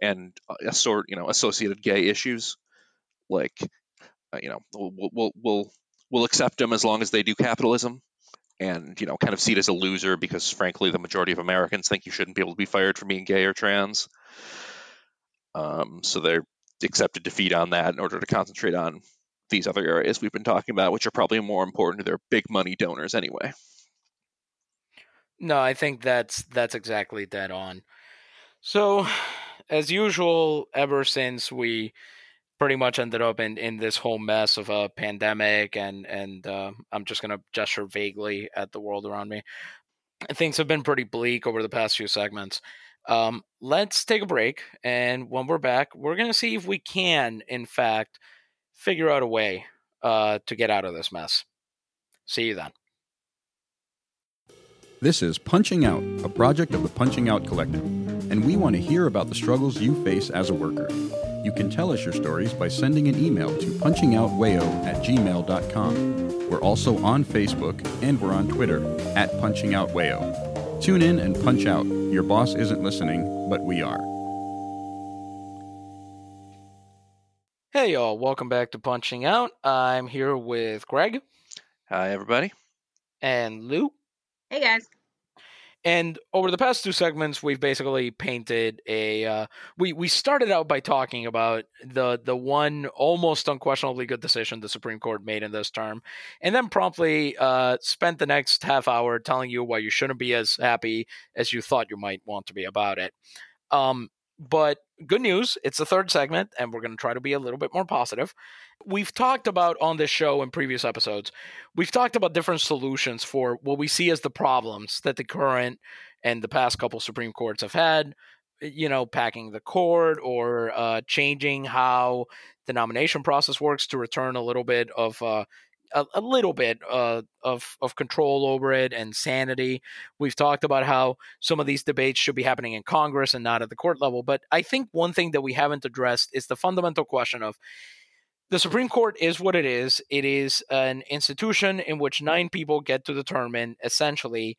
and a sort you know associated gay issues like uh, you know we'll, we'll we'll will accept them as long as they do capitalism and you know kind of see it as a loser because frankly the majority of americans think you shouldn't be able to be fired for being gay or trans um, so they accepted defeat on that in order to concentrate on these other areas we've been talking about which are probably more important to their big money donors anyway no i think that's that's exactly dead on so as usual ever since we pretty much ended up in, in this whole mess of a pandemic and and uh, I'm just gonna gesture vaguely at the world around me. Things have been pretty bleak over the past few segments. Um, let's take a break, and when we're back, we're gonna see if we can, in fact, figure out a way uh, to get out of this mess. See you then. This is Punching Out, a project of the Punching Out Collective, and we want to hear about the struggles you face as a worker. You can tell us your stories by sending an email to punchingoutwayo at gmail.com. We're also on Facebook and we're on Twitter at punchingoutwayo. Tune in and punch out. Your boss isn't listening, but we are. Hey, y'all. Welcome back to Punching Out. I'm here with Greg. Hi, everybody. And Lou. Hey, guys. And over the past two segments, we've basically painted a. Uh, we we started out by talking about the the one almost unquestionably good decision the Supreme Court made in this term, and then promptly uh, spent the next half hour telling you why you shouldn't be as happy as you thought you might want to be about it. Um, but good news, it's the third segment, and we're going to try to be a little bit more positive. We've talked about on this show in previous episodes, we've talked about different solutions for what we see as the problems that the current and the past couple Supreme Courts have had. You know, packing the court or uh, changing how the nomination process works to return a little bit of uh, a, a, little bit uh, of of control over it and sanity. We've talked about how some of these debates should be happening in Congress and not at the court level. But I think one thing that we haven't addressed is the fundamental question of the Supreme Court is what it is. It is an institution in which nine people get to determine essentially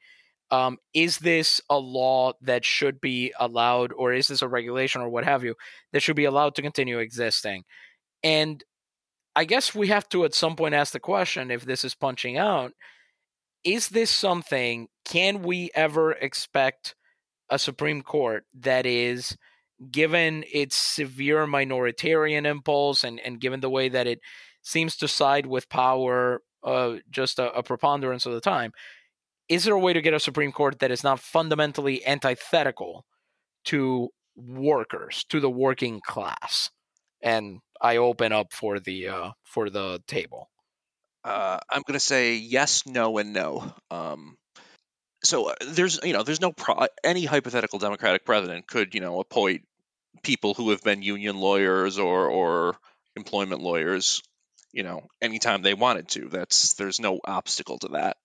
um, is this a law that should be allowed, or is this a regulation, or what have you, that should be allowed to continue existing? And I guess we have to at some point ask the question if this is punching out is this something, can we ever expect a Supreme Court that is given its severe minoritarian impulse and, and given the way that it seems to side with power uh, just a, a preponderance of the time, is there a way to get a Supreme Court that is not fundamentally antithetical to workers, to the working class? And I open up for the uh, for the table. Uh, I'm to say yes, no, and no. Um, so uh, there's you know there's no pro- any hypothetical Democratic president could you know appoint people who have been union lawyers or or employment lawyers, you know, anytime they wanted to. That's there's no obstacle to that.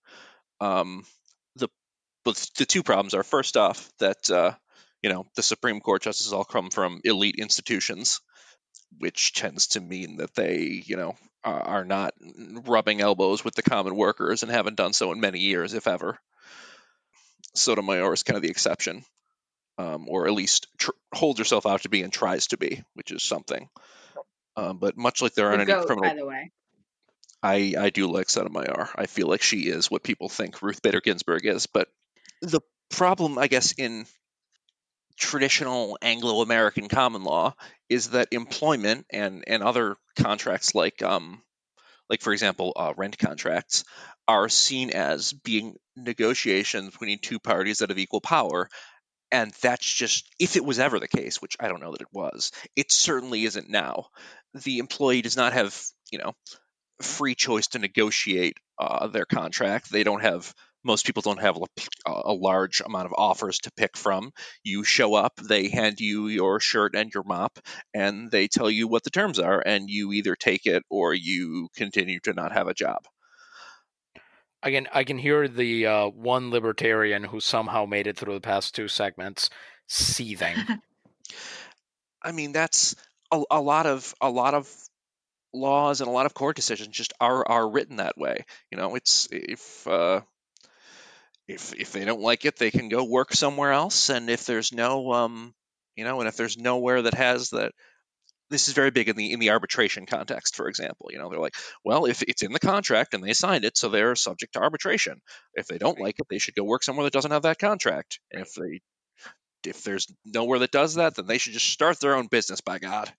Um, the but the two problems are first off that uh, you know the Supreme Court justices all come from elite institutions, which tends to mean that they you know are, are not rubbing elbows with the common workers and haven't done so in many years, if ever. Sotomayor is kind of the exception um, or at least tr- holds herself out to be and tries to be, which is something. Um, but much like there aren't the any goat, criminal, by the way. I I do like Sotomayor. I feel like she is what people think Ruth Bader Ginsburg is. But the problem, I guess, in traditional Anglo-American common law is that employment and and other contracts like um like for example uh, rent contracts are seen as being negotiations between two parties that have equal power and that's just, if it was ever the case, which I don't know that it was, it certainly isn't now. The employee does not have, you know, free choice to negotiate uh, their contract. They don't have, most people don't have a, a large amount of offers to pick from. You show up, they hand you your shirt and your mop, and they tell you what the terms are, and you either take it or you continue to not have a job. I can I can hear the uh, one libertarian who somehow made it through the past two segments seething. I mean, that's a, a lot of a lot of laws and a lot of court decisions just are are written that way. You know, it's if uh, if if they don't like it, they can go work somewhere else, and if there's no um, you know, and if there's nowhere that has that this is very big in the in the arbitration context for example. You know they're like well if it's in the contract and they signed it so they're subject to arbitration. If they don't like it they should go work somewhere that doesn't have that contract. And if they if there's nowhere that does that then they should just start their own business by god.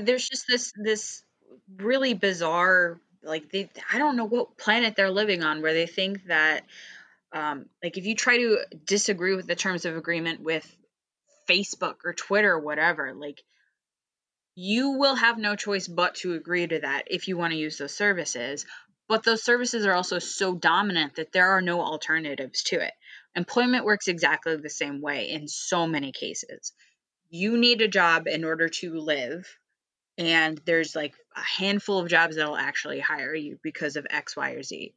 There's just this this really bizarre like they i don't know what planet they're living on where they think that um, like if you try to disagree with the terms of agreement with facebook or twitter or whatever like you will have no choice but to agree to that if you want to use those services. But those services are also so dominant that there are no alternatives to it. Employment works exactly the same way in so many cases. You need a job in order to live and there's like a handful of jobs that'll actually hire you because of x y or z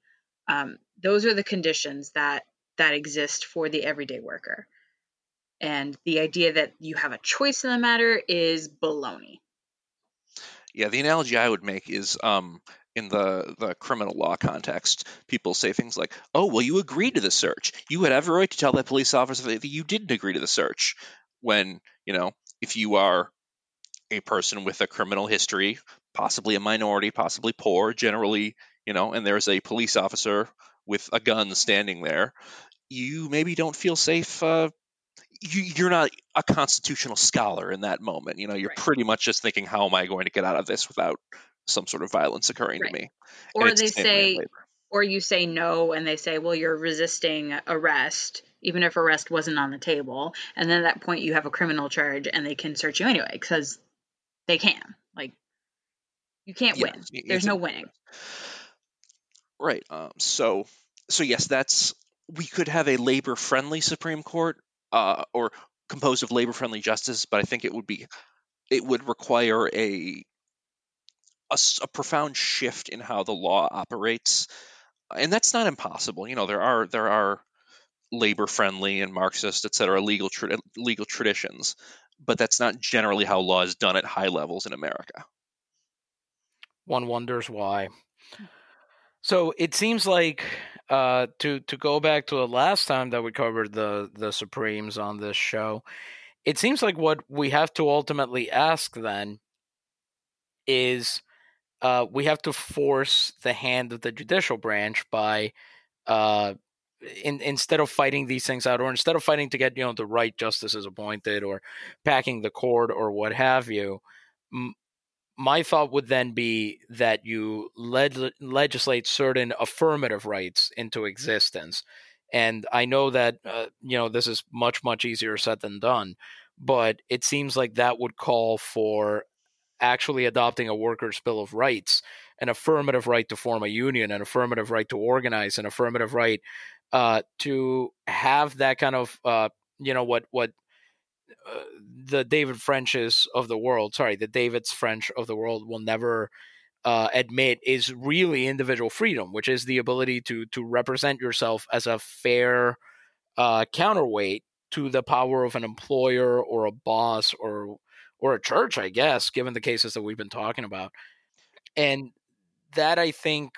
um, those are the conditions that that exist for the everyday worker and the idea that you have a choice in the matter is baloney yeah the analogy i would make is um, in the, the criminal law context, people say things like, "Oh, well, you agreed to the search. You had every right to tell that police officer that you didn't agree to the search." When you know, if you are a person with a criminal history, possibly a minority, possibly poor, generally, you know, and there's a police officer with a gun standing there, you maybe don't feel safe. Uh, you, are not a constitutional scholar in that moment. You know, you're right. pretty much just thinking, "How am I going to get out of this without some sort of violence occurring right. to me?" Or they say, or you say no, and they say, "Well, you're resisting arrest." even if arrest wasn't on the table. And then at that point, you have a criminal charge and they can search you anyway because they can. Like, you can't yeah, win. There's no winning. Right. Um, so, so yes, that's we could have a labor-friendly Supreme Court, uh, or composed of labor-friendly justice, but I think it would be it would require a, a, a profound shift in how the law operates, and that's not impossible. You know, there are there are labor-friendly and Marxist, et cetera, legal tra- legal traditions, but that's not generally how law is done at high levels in America. One wonders why. So it seems like uh, to to go back to the last time that we covered the the Supremes on this show, it seems like what we have to ultimately ask then is uh, we have to force the hand of the judicial branch by uh, in, instead of fighting these things out or instead of fighting to get you know the right justices appointed or packing the court or what have you my thought would then be that you leg- legislate certain affirmative rights into existence. And i know that uh, you know this is much much easier said than done but it seems like that would call for actually adopting a workers bill of rights an affirmative right to form a union an affirmative right to organize an affirmative right uh, to have that kind of uh, you know what what uh, the David Frenches of the world, sorry, the David's French of the world will never uh, admit is really individual freedom, which is the ability to to represent yourself as a fair uh, counterweight to the power of an employer or a boss or or a church, I guess, given the cases that we've been talking about, and that I think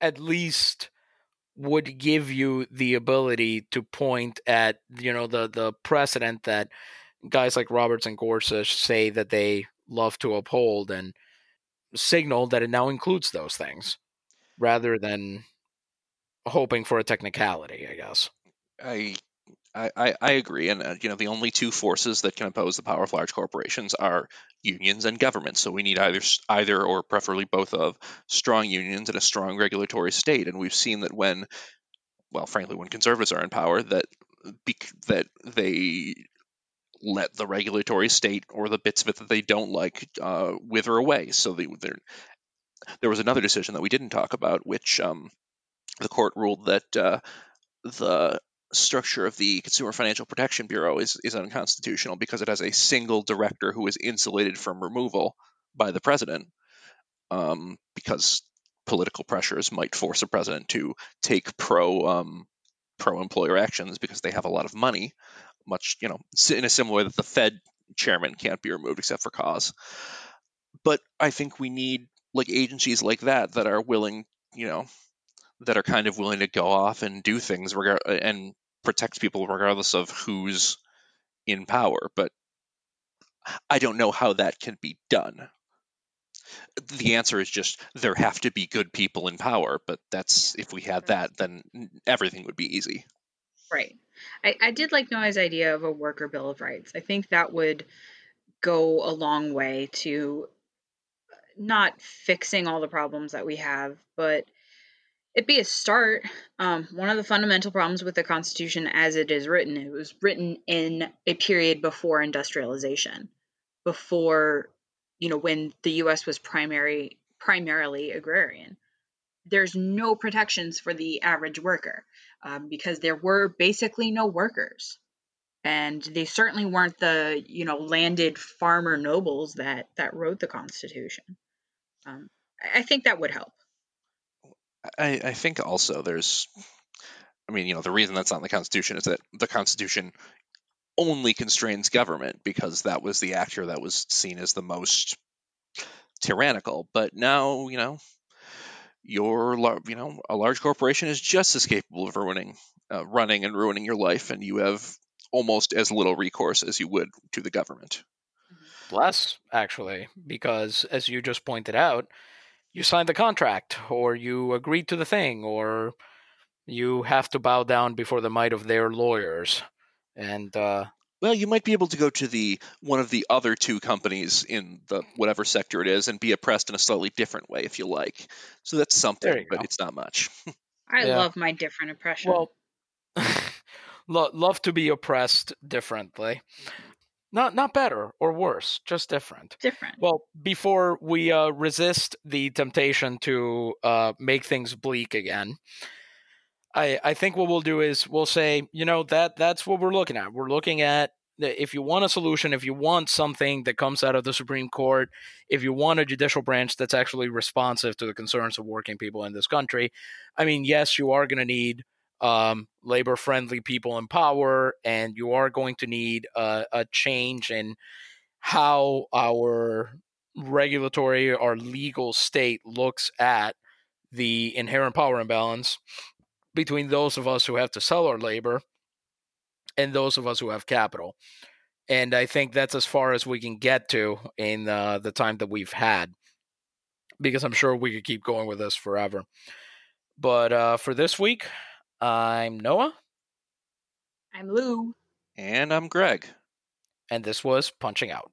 at least would give you the ability to point at you know the the precedent that guys like Roberts and Gorsuch say that they love to uphold and signal that it now includes those things rather than hoping for a technicality, I guess. I I, I agree, and uh, you know the only two forces that can oppose the power of large corporations are unions and governments. So we need either either or preferably both of strong unions and a strong regulatory state. And we've seen that when, well, frankly, when conservatives are in power, that that they let the regulatory state or the bits of it that they don't like uh, wither away. So they, there was another decision that we didn't talk about, which um, the court ruled that uh, the structure of the Consumer Financial Protection Bureau is, is unconstitutional because it has a single director who is insulated from removal by the president um, because political pressures might force a president to take pro um, pro employer actions because they have a lot of money much you know in a similar way that the fed chairman can't be removed except for cause but i think we need like agencies like that that are willing you know that are kind of willing to go off and do things regard and protect people regardless of who's in power. But I don't know how that can be done. The answer is just there have to be good people in power, but that's if we had that, then everything would be easy. Right. I, I did like Noah's idea of a worker bill of rights. I think that would go a long way to not fixing all the problems that we have, but it'd be a start. Um, one of the fundamental problems with the Constitution as it is written, it was written in a period before industrialization, before, you know, when the U.S. was primary primarily agrarian. There's no protections for the average worker um, because there were basically no workers, and they certainly weren't the you know landed farmer nobles that that wrote the Constitution. Um, I think that would help. I, I think also there's, I mean, you know, the reason that's not in the Constitution is that the Constitution only constrains government because that was the actor that was seen as the most tyrannical. But now, you know, your you know a large corporation is just as capable of ruining, uh, running and ruining your life, and you have almost as little recourse as you would to the government. Less, actually, because as you just pointed out, you signed the contract, or you agreed to the thing, or you have to bow down before the might of their lawyers. And uh, well, you might be able to go to the one of the other two companies in the whatever sector it is and be oppressed in a slightly different way if you like. So that's something, but go. it's not much. I yeah. love my different oppression. Well, lo- love to be oppressed differently. Not not better or worse, just different. Different. Well, before we uh, resist the temptation to uh, make things bleak again, I I think what we'll do is we'll say, you know, that that's what we're looking at. We're looking at if you want a solution, if you want something that comes out of the Supreme Court, if you want a judicial branch that's actually responsive to the concerns of working people in this country, I mean, yes, you are going to need um, labor friendly people in power, and you are going to need a, a change in how our regulatory or legal state looks at the inherent power imbalance between those of us who have to sell our labor and those of us who have capital. And I think that's as far as we can get to in uh, the time that we've had, because I'm sure we could keep going with this forever. But uh, for this week, I'm Noah. I'm Lou. And I'm Greg. And this was Punching Out.